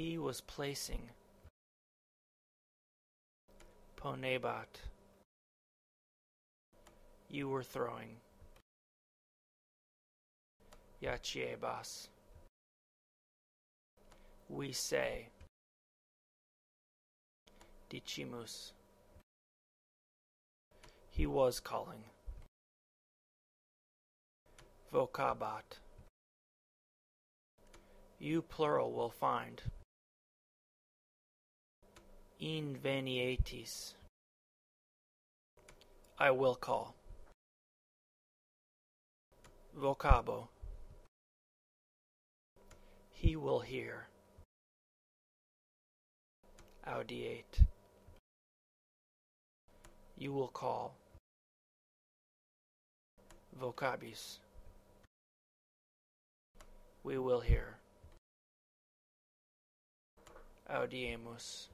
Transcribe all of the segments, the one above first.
He was placing. Ponebat. You were throwing. Iaciebas. We say. Dichimus. He was calling. Vocabat. You plural will find. Invenietis. I will call. Vocabo. He will hear. Audiet. You will call. Vocabis. We will hear. Audiemus.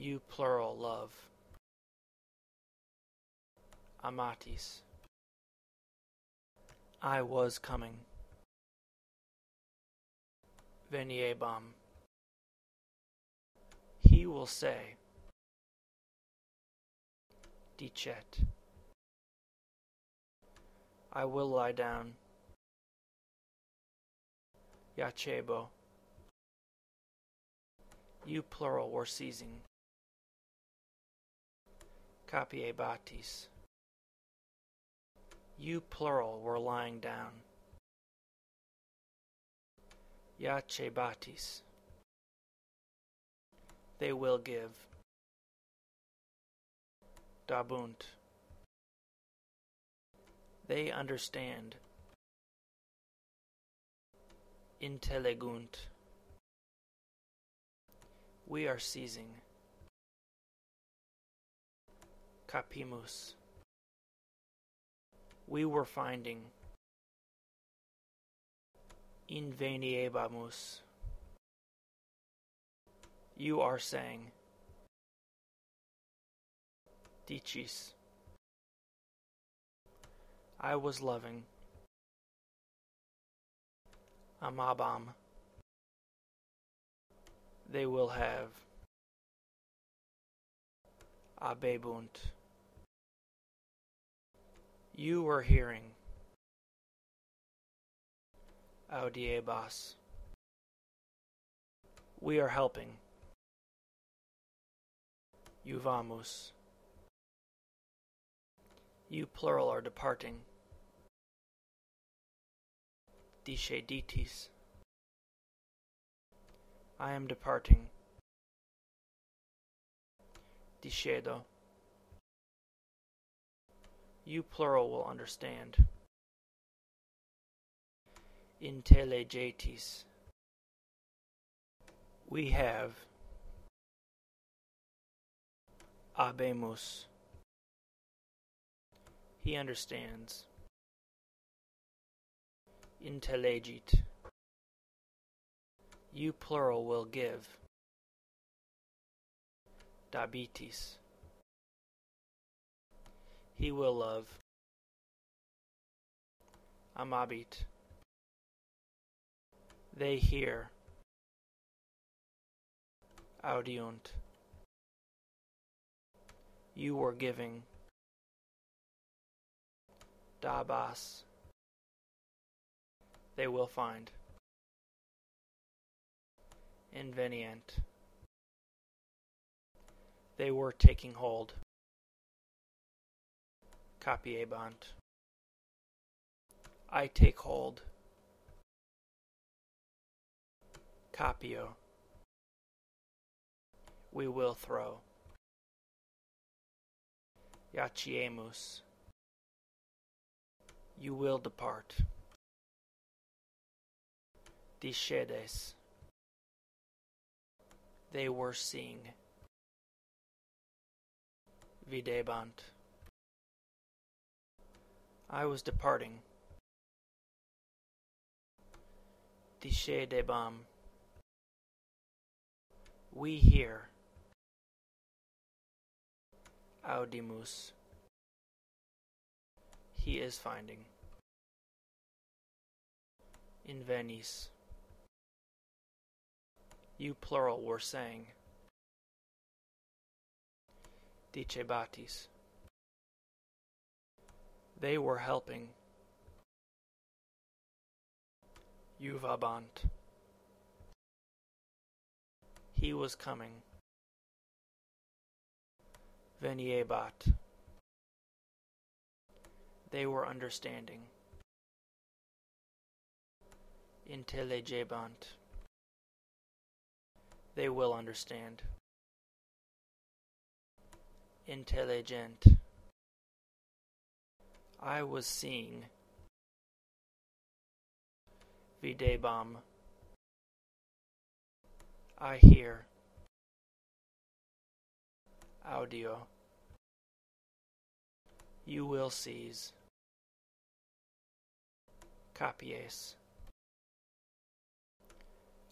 You plural love. Amatis. I was coming. Veniebam. He will say. Dicet. I will lie down. Iacebo. You plural were seizing. Capiebatis. You plural were lying down. Iacebatis. They will give. Dabunt. They understand. Intellegunt. We are seizing. Capimus. We were finding. Inveniebamus. You are saying. Dicis. I was loving. Amabam. They will have. Habebunt. You were hearing. Oh, Audiebas. We are helping. Juvamus. You plural are departing. Disceditis. I am departing. Discedo. You plural will understand. Intellegetis. We have. Habemus. He understands. Intellegit. You plural will give. Dabitis. He will love. Amabit. They hear. Audiunt. You were giving. Dabas. They will find. Invenient. They were taking hold. Capiebant. I take hold. Capio. We will throw. Iaciemus. You will depart. Discedes. They were seeing. Videbant. I was departing. Discedebam. We hear. Audimus. He is finding. Invenit. You plural were saying. Dicebatis. They were helping. Juvabant. He was coming. Veniebat. They were understanding. Intelligebant. They will understand. Intelligent. I was seeing. Videbam. I hear. Audio. You will seize. Capies.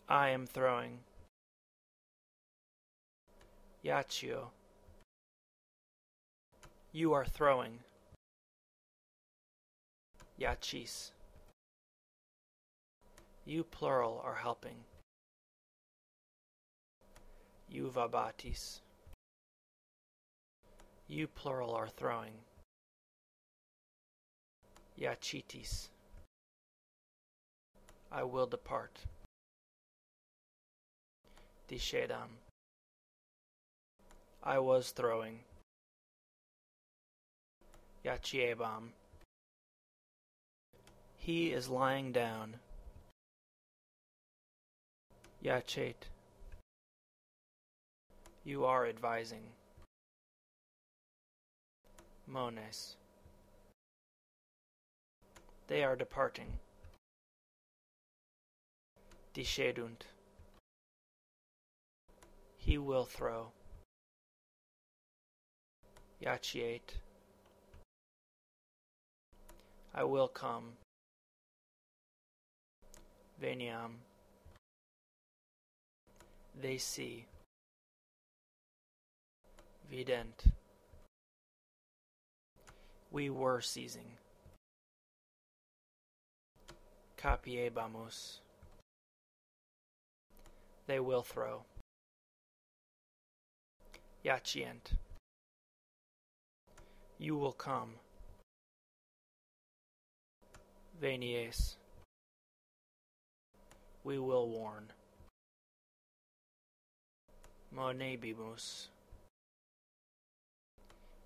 I am throwing. Iacio. You are throwing. Iacis. You plural are helping. Juvabatis. You plural are throwing. Iacitis. I will depart. Discedam. I was throwing. Iaciebam. He is lying down. Iacet. You are advising. Mones. They are departing. Discedunt. He will throw. Iaciet. I will come. Veniam. Um, they see. Vident. We were seizing. Capiebamus. They will throw. Iacient. You will come. Venies. We will warn. Monebimus.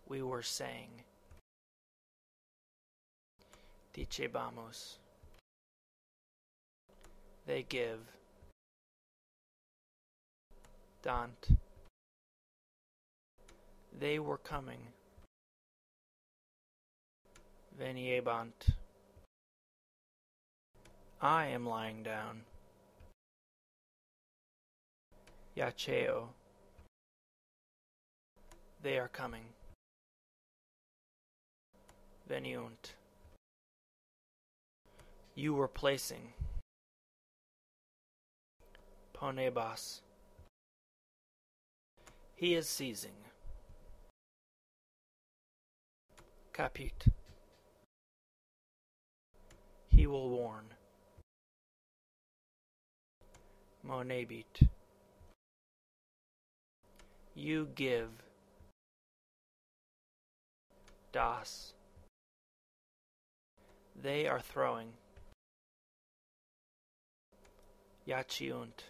We were saying. Dicebamus. They give. Dant. They were coming. Veniebant. I am lying down. Iaceo. They are coming. Veniunt. You were placing. Ponebas. He is seizing. Capit. He will warn. Monebit. You give. Das. They are throwing. Iaciunt.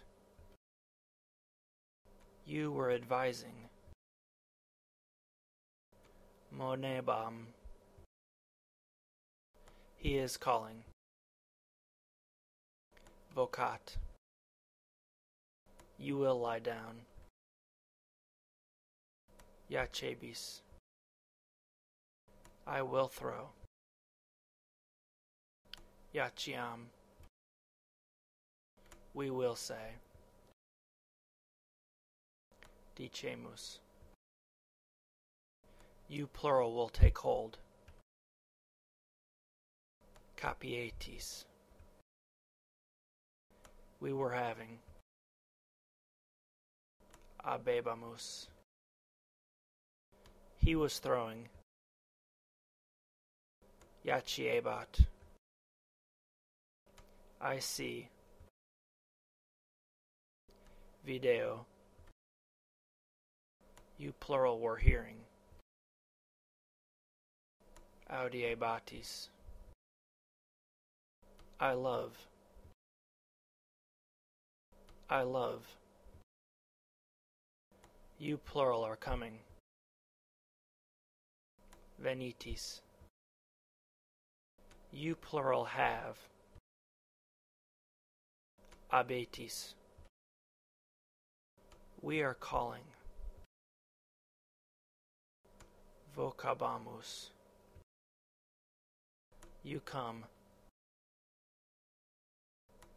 You were advising. Monebam. He is calling. Vocat. You will lie down. Iacebis. I will throw. Iaciam. We will say. Dicemus. You plural will take hold. Capietis. We were having. Habebamus. He was throwing. Iaciebat. I see. Video. You plural were hearing. Audiebatis. I love. I love. You plural are coming. Venitis. You plural have. Habetis. We are calling. Vocabamus. You come.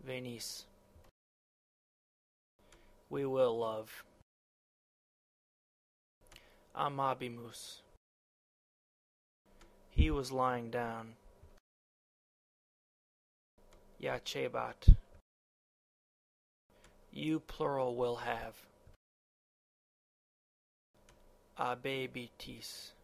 Venis. We will love. Amabimus. He was lying down. Iacebat. You plural will have. Habebitis.